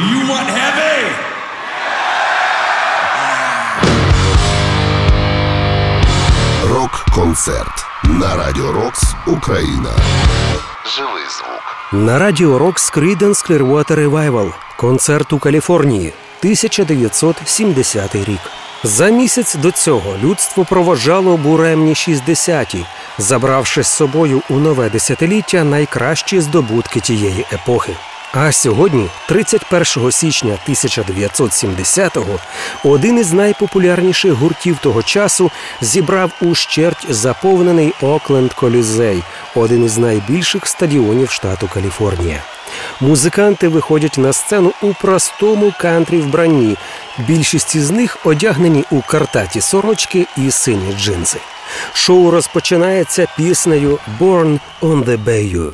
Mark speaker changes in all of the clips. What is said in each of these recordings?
Speaker 1: Do you want heavy?
Speaker 2: Рок-концерт на Радіо Рокс Україна.
Speaker 3: Живий звук.
Speaker 4: На радіо Рокс Creedence Clearwater Revival. Концерт у Каліфорнії. 1970 рік. За місяць до цього людство проважало буремні 60-ті, забравши з собою у нове десятиліття найкращі здобутки тієї епохи. А сьогодні, 31 січня 1970-го, один із найпопулярніших гуртів того часу зібрав ущерть заповнений Окленд Колізей, один із найбільших стадіонів штату Каліфорнія. Музиканти виходять на сцену у простому кантрі вбранні. Більшість із них одягнені у картаті сорочки і сині джинси. Шоу розпочинається піснею «Born on the Bayou».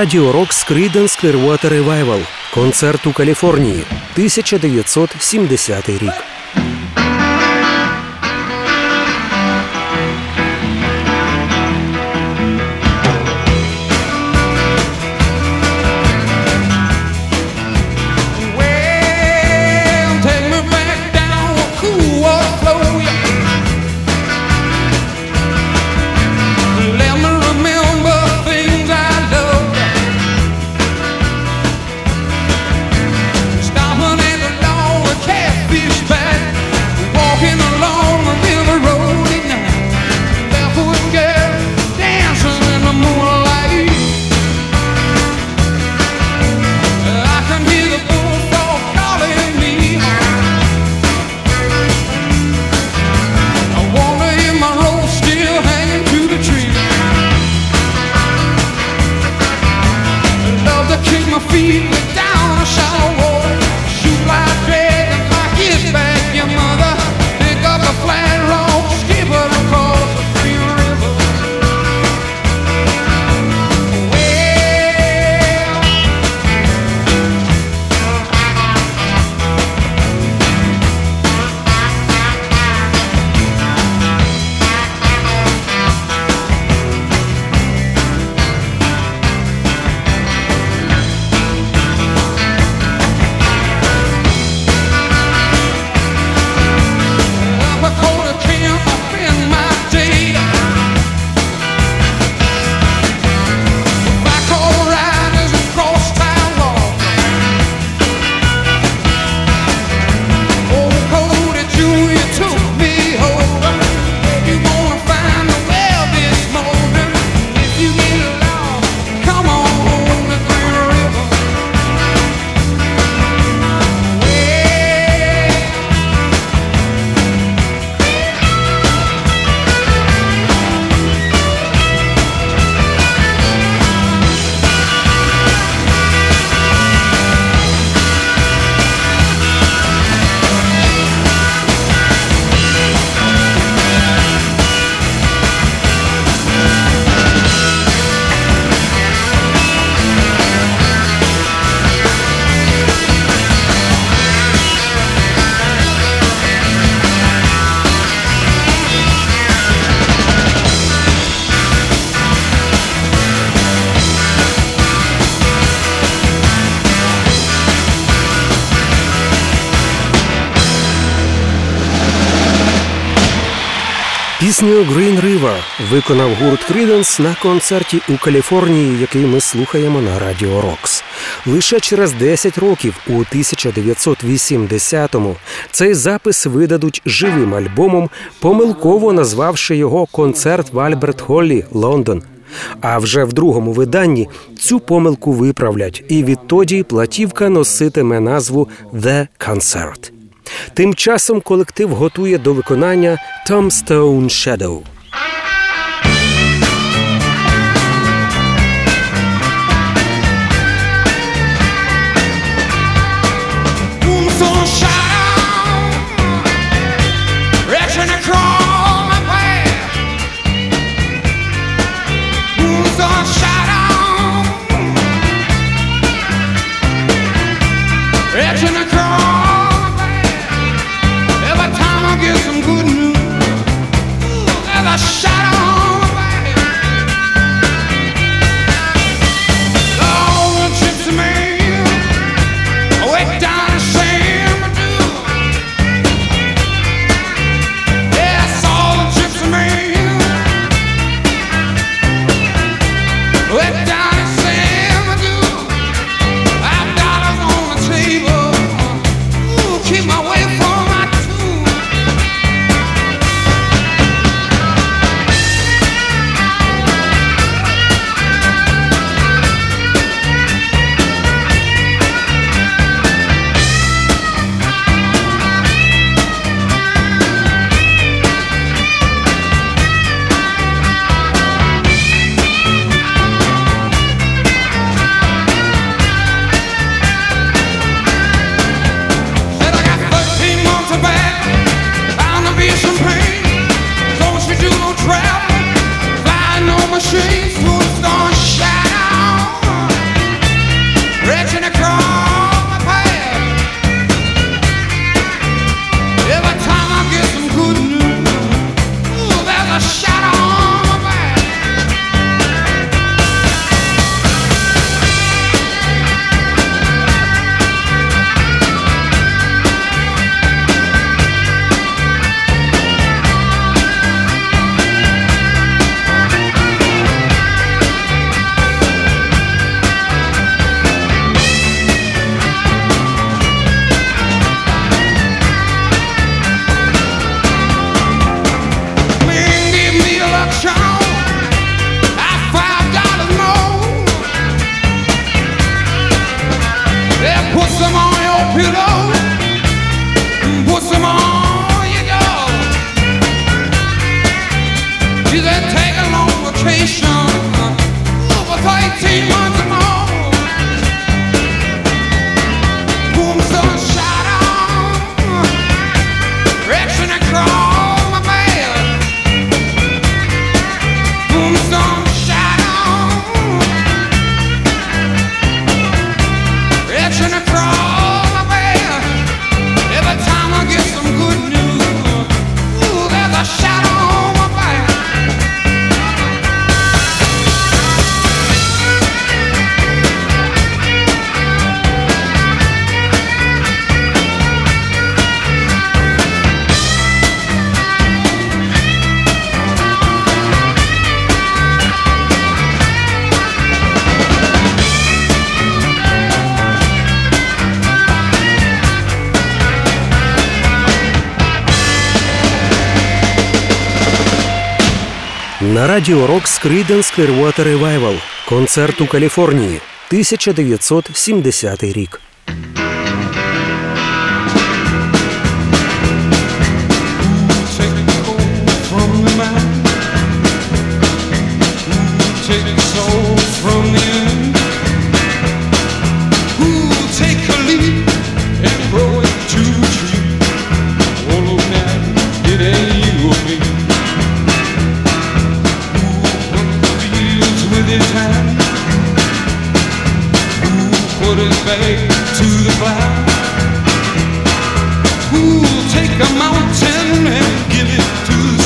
Speaker 1: Радіо Рок Creedence Clearwater Revival. Концерт у Каліфорнії 1970 рік. Пісню «Green River» виконав гурт Кріденс на концерті у Каліфорнії, який ми слухаємо на Радіо Рокс. Лише через 10 років, у 1980-му, цей запис видадуть живим альбомом, помилково назвавши його концерт в Альберт Холлі Лондон. А вже в другому виданні цю помилку виправлять, і відтоді платівка носитиме назву «The Concert». Тим часом колектив готує до виконання «Tombstone Shadow».
Speaker 4: На радіо Рокс Creedence Clearwater Revival. Концерт у Каліфорнії. 1970 рік.
Speaker 1: Put his back to the plow? Who'll take a mountain and give it to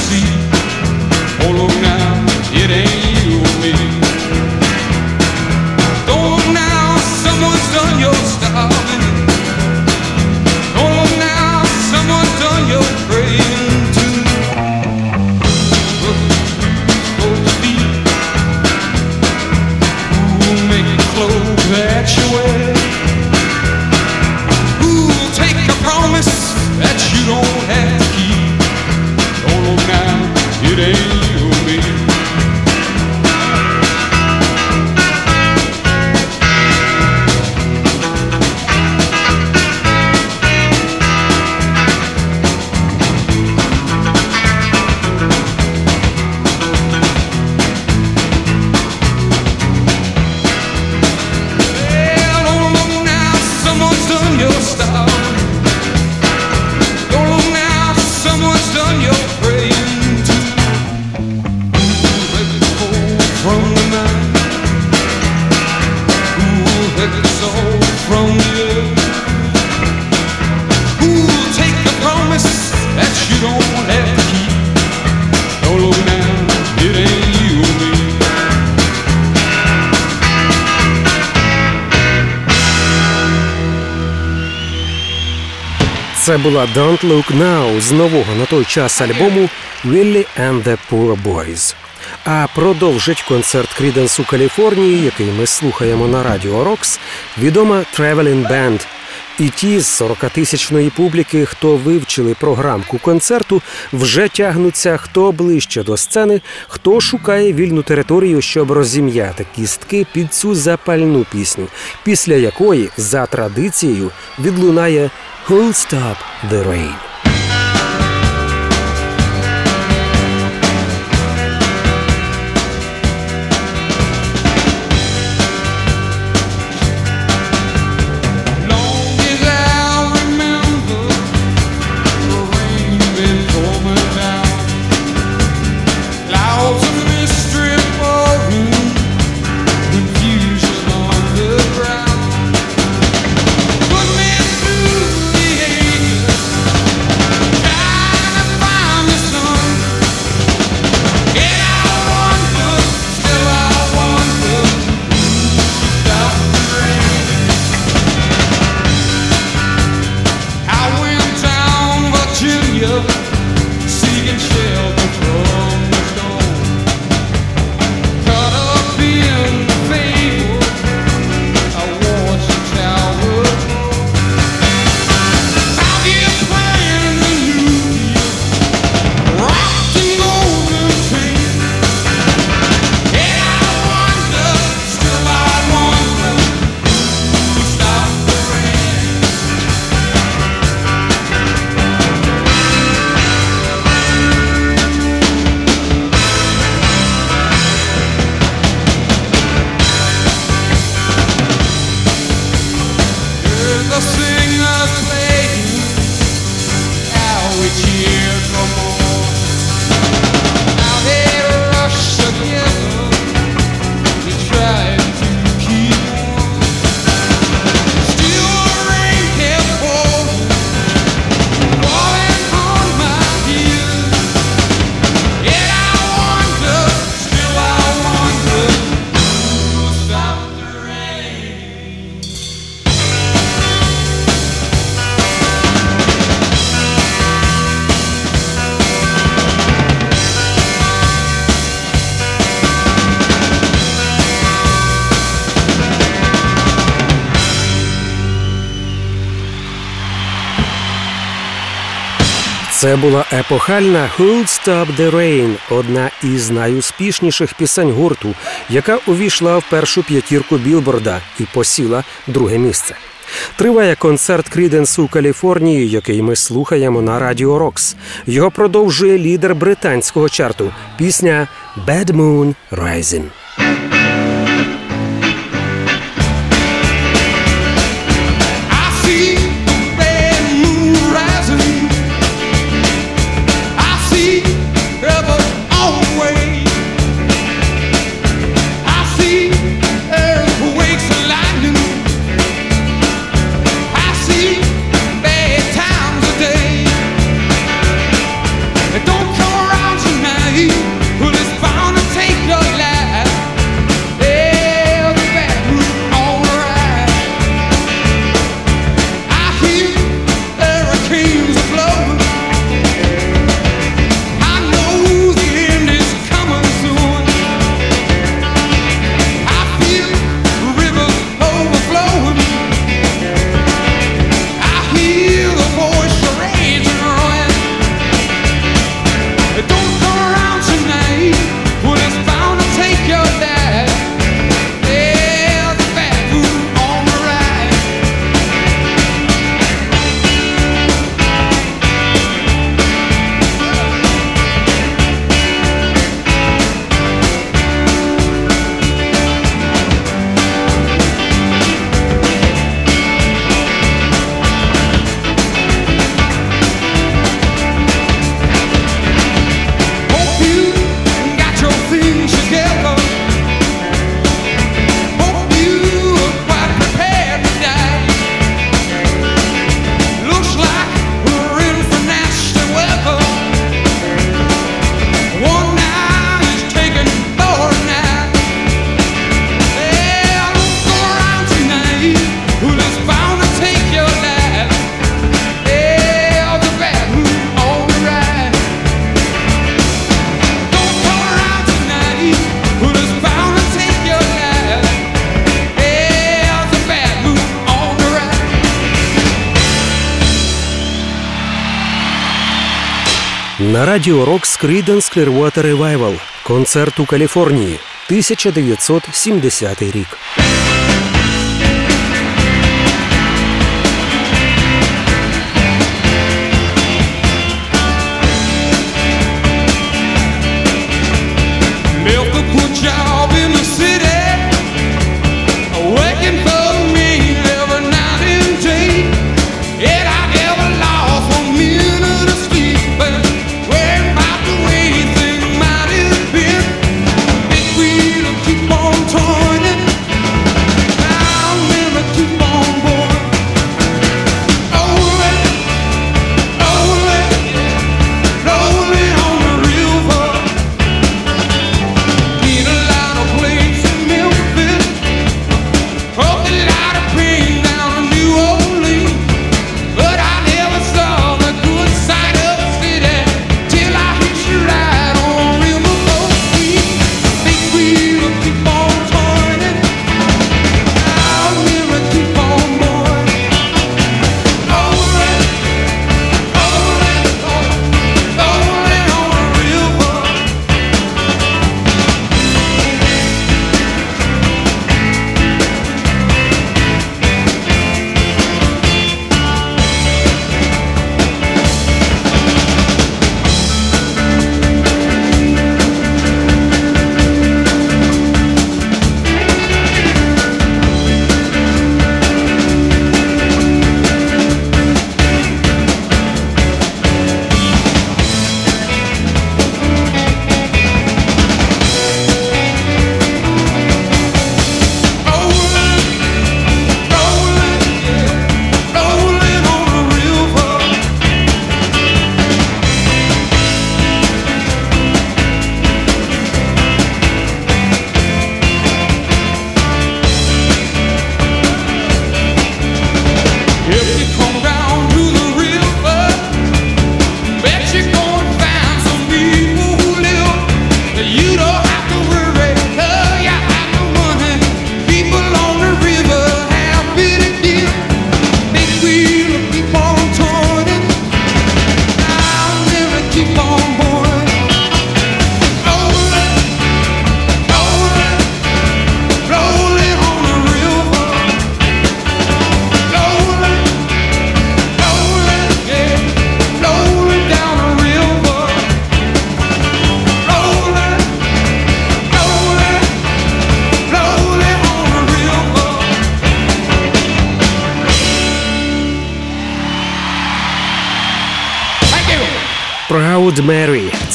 Speaker 4: Це була Don't Look Now з нового на той час альбому Willie and the Poor Boys. А продовжить концерт Кріденс у Каліфорнії, який ми слухаємо на радіо Рокс, відома Traveling Band. І ті з 40-тисячної публіки, хто вивчили програмку концерту, вже тягнуться хто ближче до сцени, хто шукає вільну територію, щоб розім'яти кістки під цю запальну пісню, після якої за традицією відлунає Who'll Stop the Rain.
Speaker 1: Це була епохальна «Who'll Stop the Rain» – одна із найуспішніших пісень гурту, яка увійшла в першу п'ятірку Білборда і посіла друге місце. Триває концерт Кріденс у Каліфорнії, який ми слухаємо на Радіо Рокс. Його продовжує лідер британського чарту. Пісня «Bad Moon Rising». радіорок Creedence Clearwater Revival. Концерт у Каліфорнії, 1970 рік.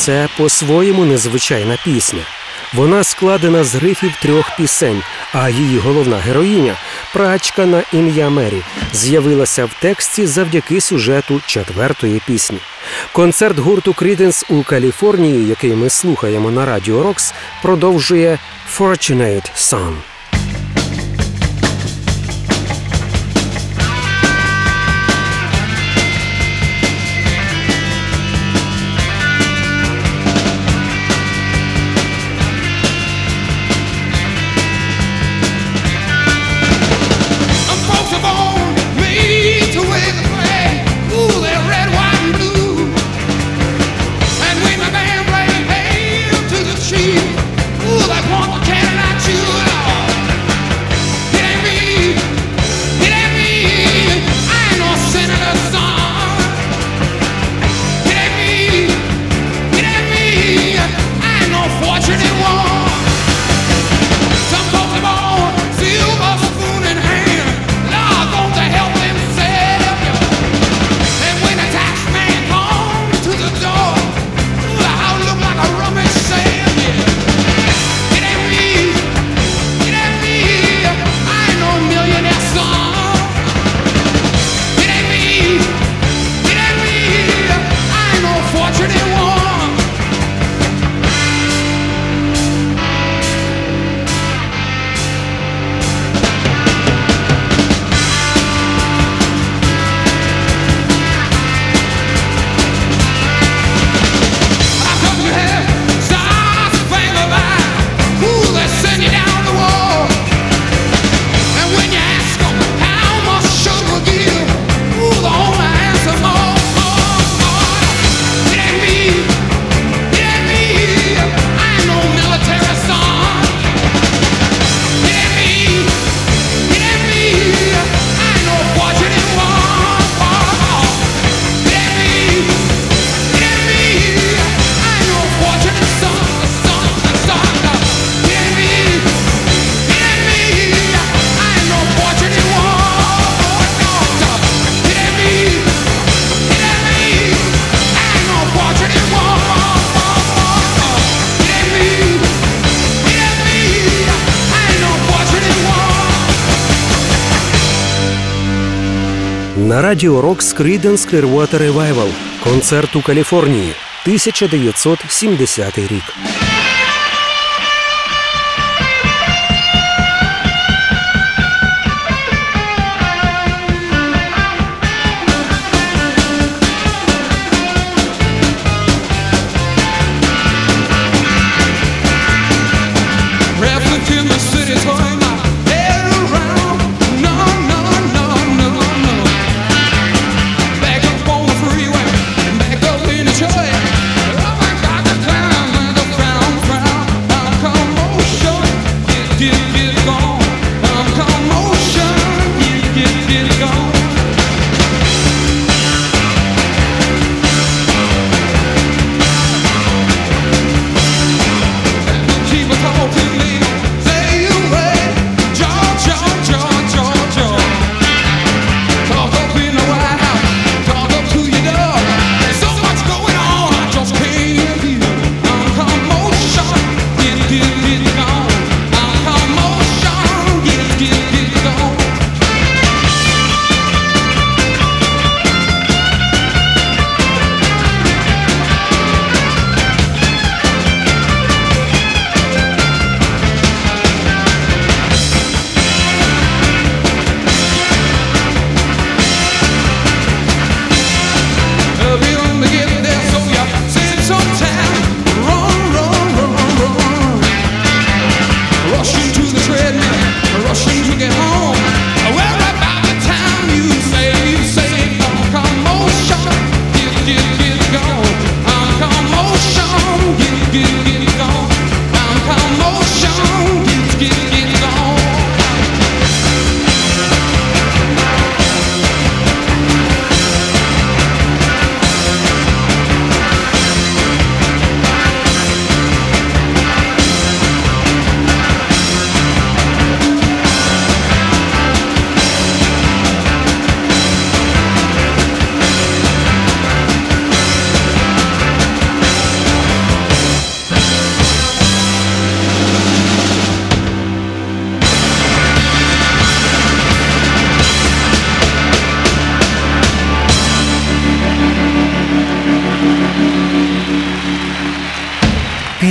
Speaker 1: Це по-своєму незвичайна пісня. Вона складена з грифів трьох пісень, а її головна героїня, прачка на ім'я Мері, з'явилася в тексті завдяки сюжету четвертої пісні. Концерт гурту Кріденс у Каліфорнії, який ми слухаємо на радіо Рокс, продовжує «Fortunate Son». Радіо Рок Скриденс Clearwater Revival. Концерт у Каліфорнії 1970 рік.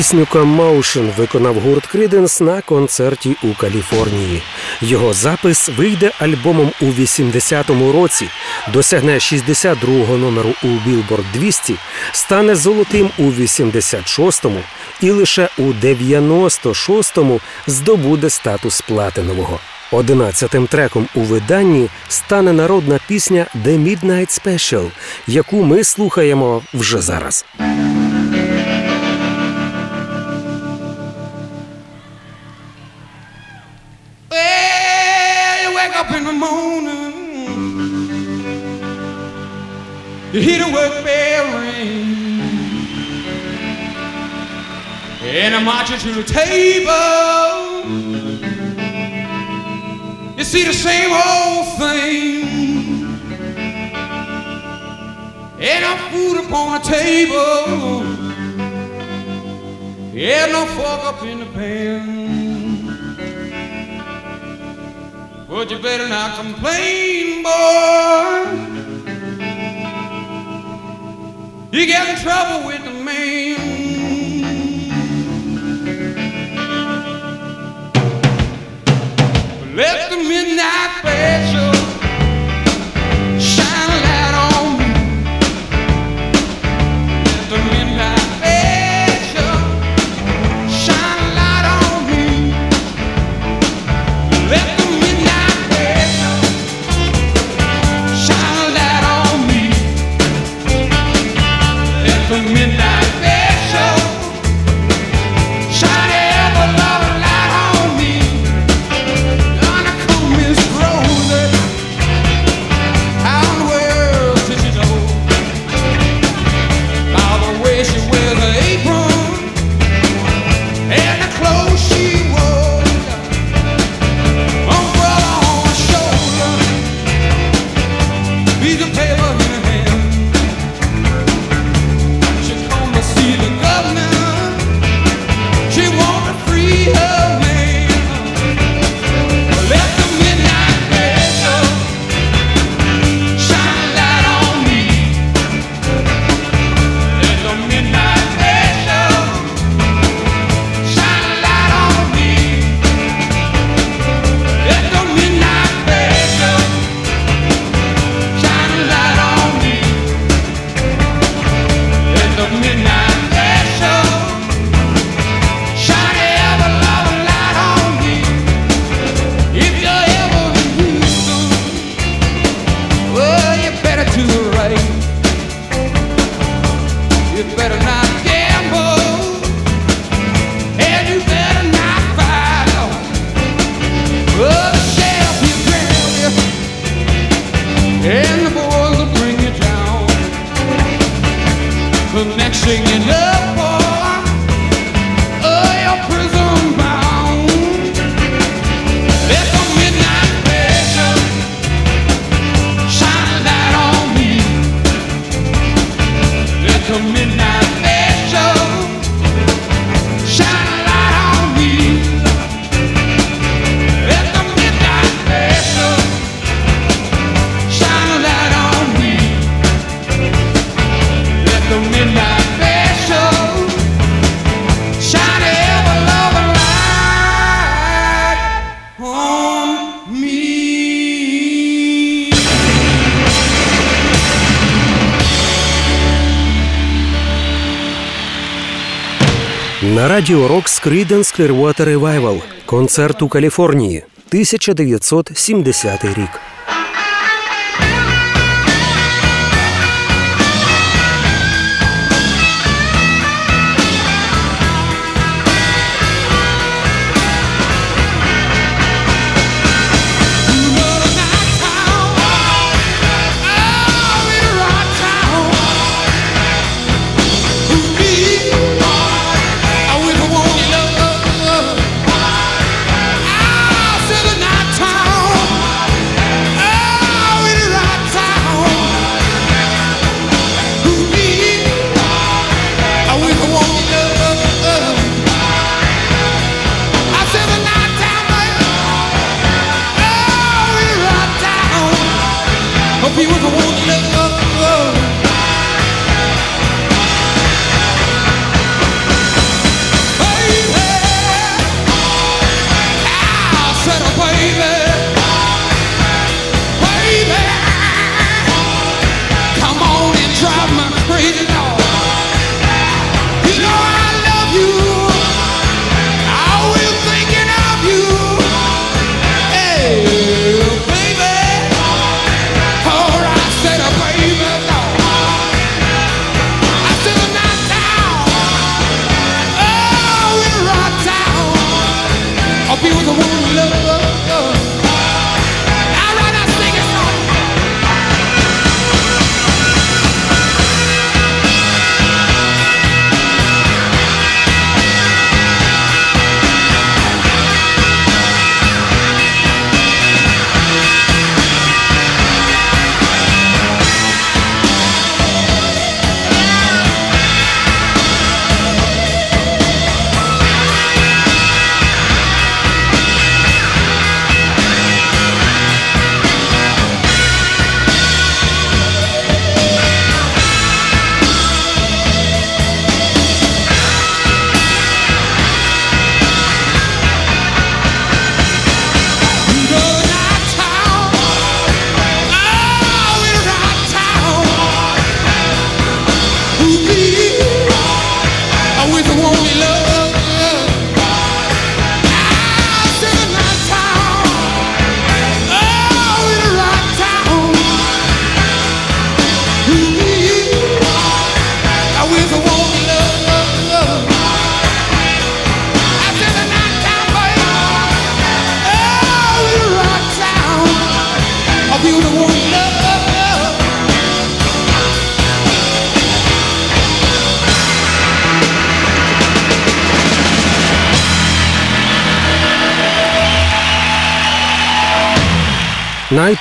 Speaker 1: Пісню «Commotion» виконав гурт Криденс на концерті у Каліфорнії. Його запис вийде альбомом у 80-му році, досягне 62-го номеру у Billboard 200, стане золотим у 86-му і лише у 96-му здобуде статус платинового. Одинадцятим треком у виданні стане народна пісня «The Midnight Special», яку ми слухаємо вже зараз.
Speaker 4: Peter work bell ring. And I'm marching to the table. You see the same old thing. And I'm food upon the table. Yeah, no fuck up in the pan. But you better not complain, boy. You get in trouble with the man. Let the midnight
Speaker 1: pass Радіорок Скриденс Clearwater Revival. концерт у Каліфорнії, 1970 рік.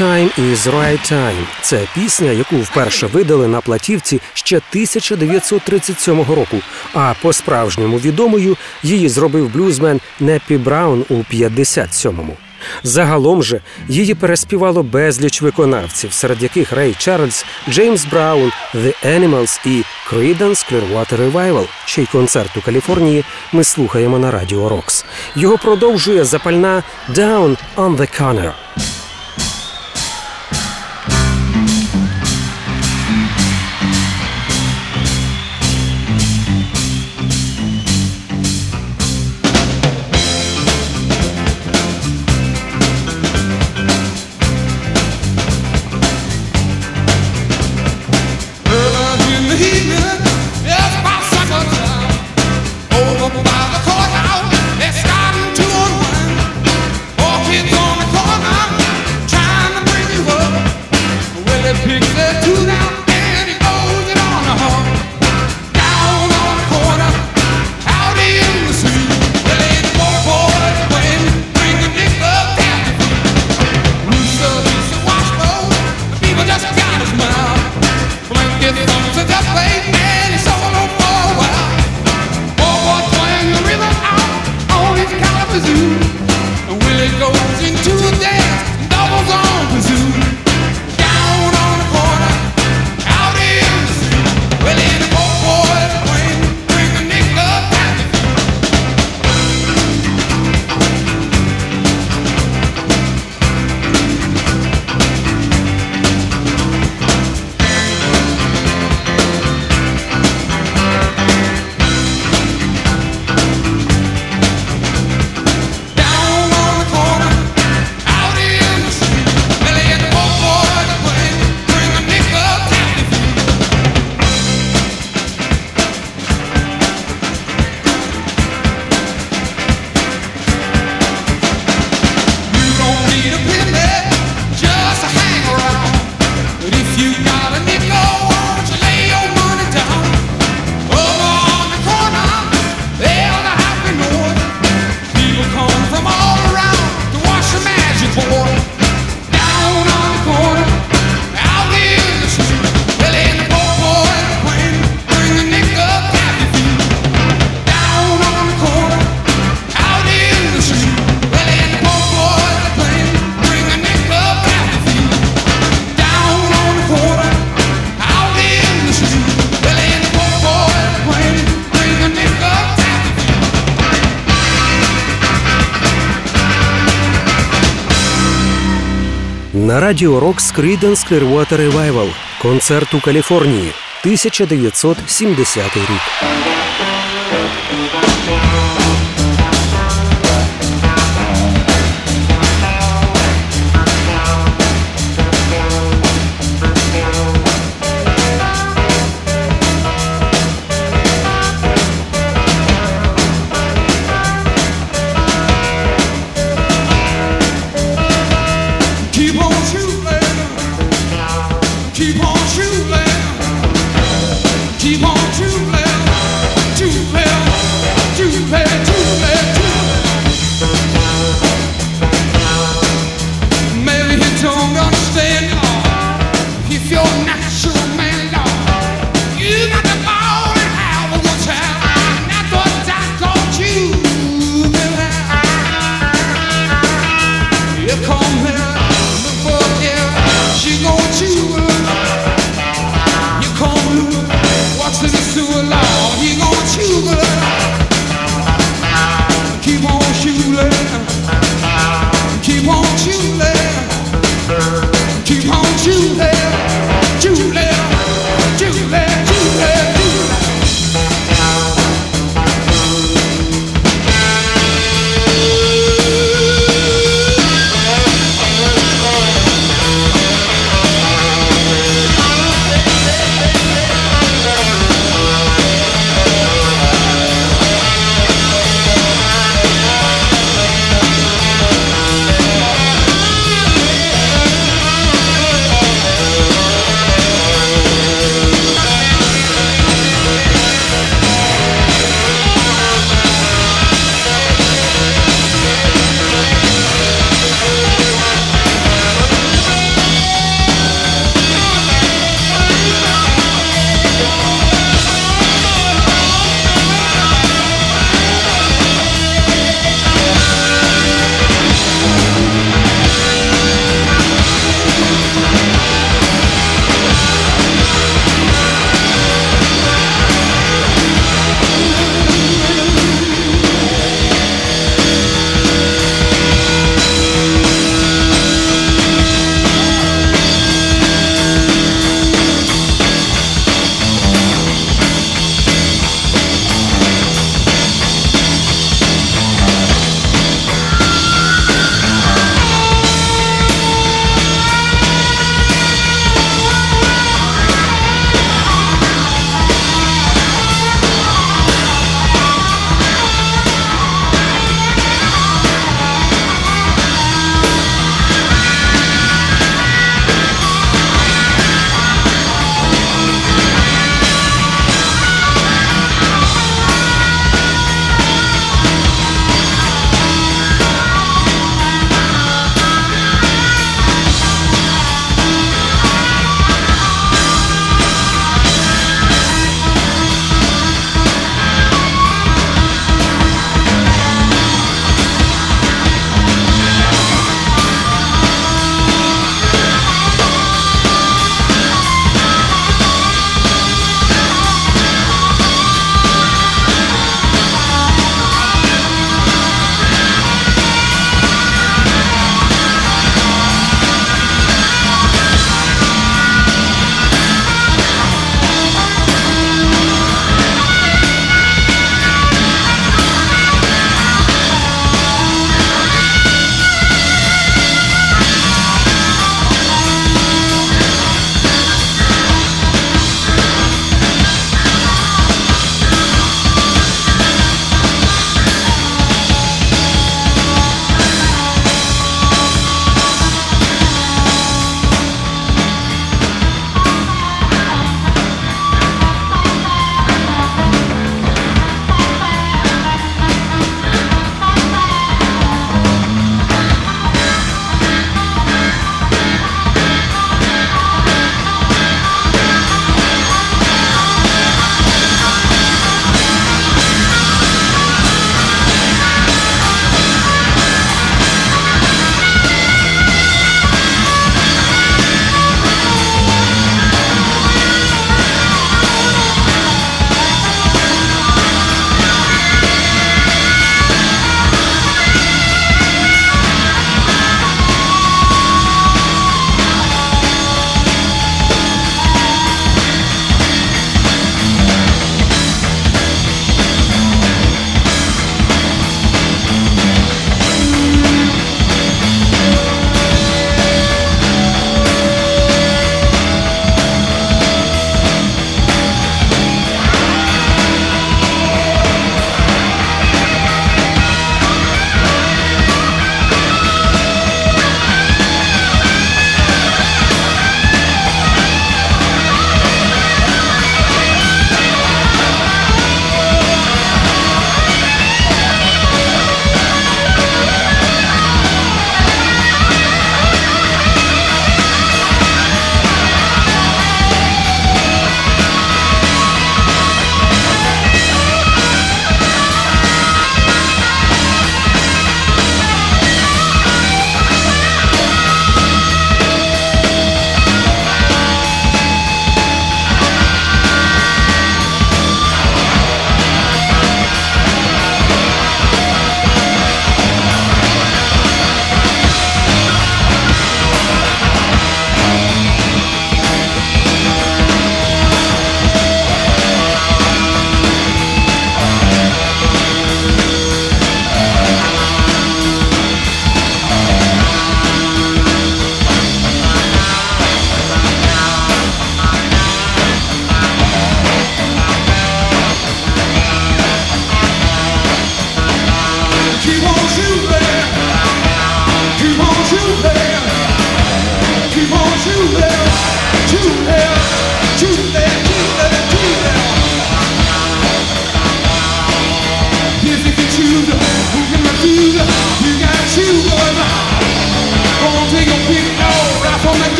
Speaker 1: Time is Right Time» – Це пісня, яку вперше видали на платівці ще 1937 року. А по-справжньому відомою її зробив блюзмен Наппі Браун у 57-му. Загалом же її переспівало безліч виконавців, серед яких Рей Чарльз, Джеймс Браун, The Animals і Creedence Clearwater Revival, чий концерт у Каліфорнії ми слухаємо на радіо Рокс. Його продовжує запальна «Down on the Corner». аудіорок з Creedence Clearwater Revival. Концерт у Каліфорнії 1970 рік.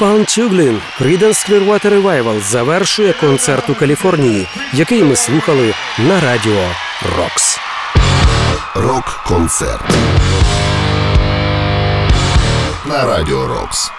Speaker 4: On Chuglin Creedence Clearwater Revival завершує концерт у Каліфорнії, який ми слухали на радіо Рокс.
Speaker 2: Рок-концерт. На Радіо Рокс.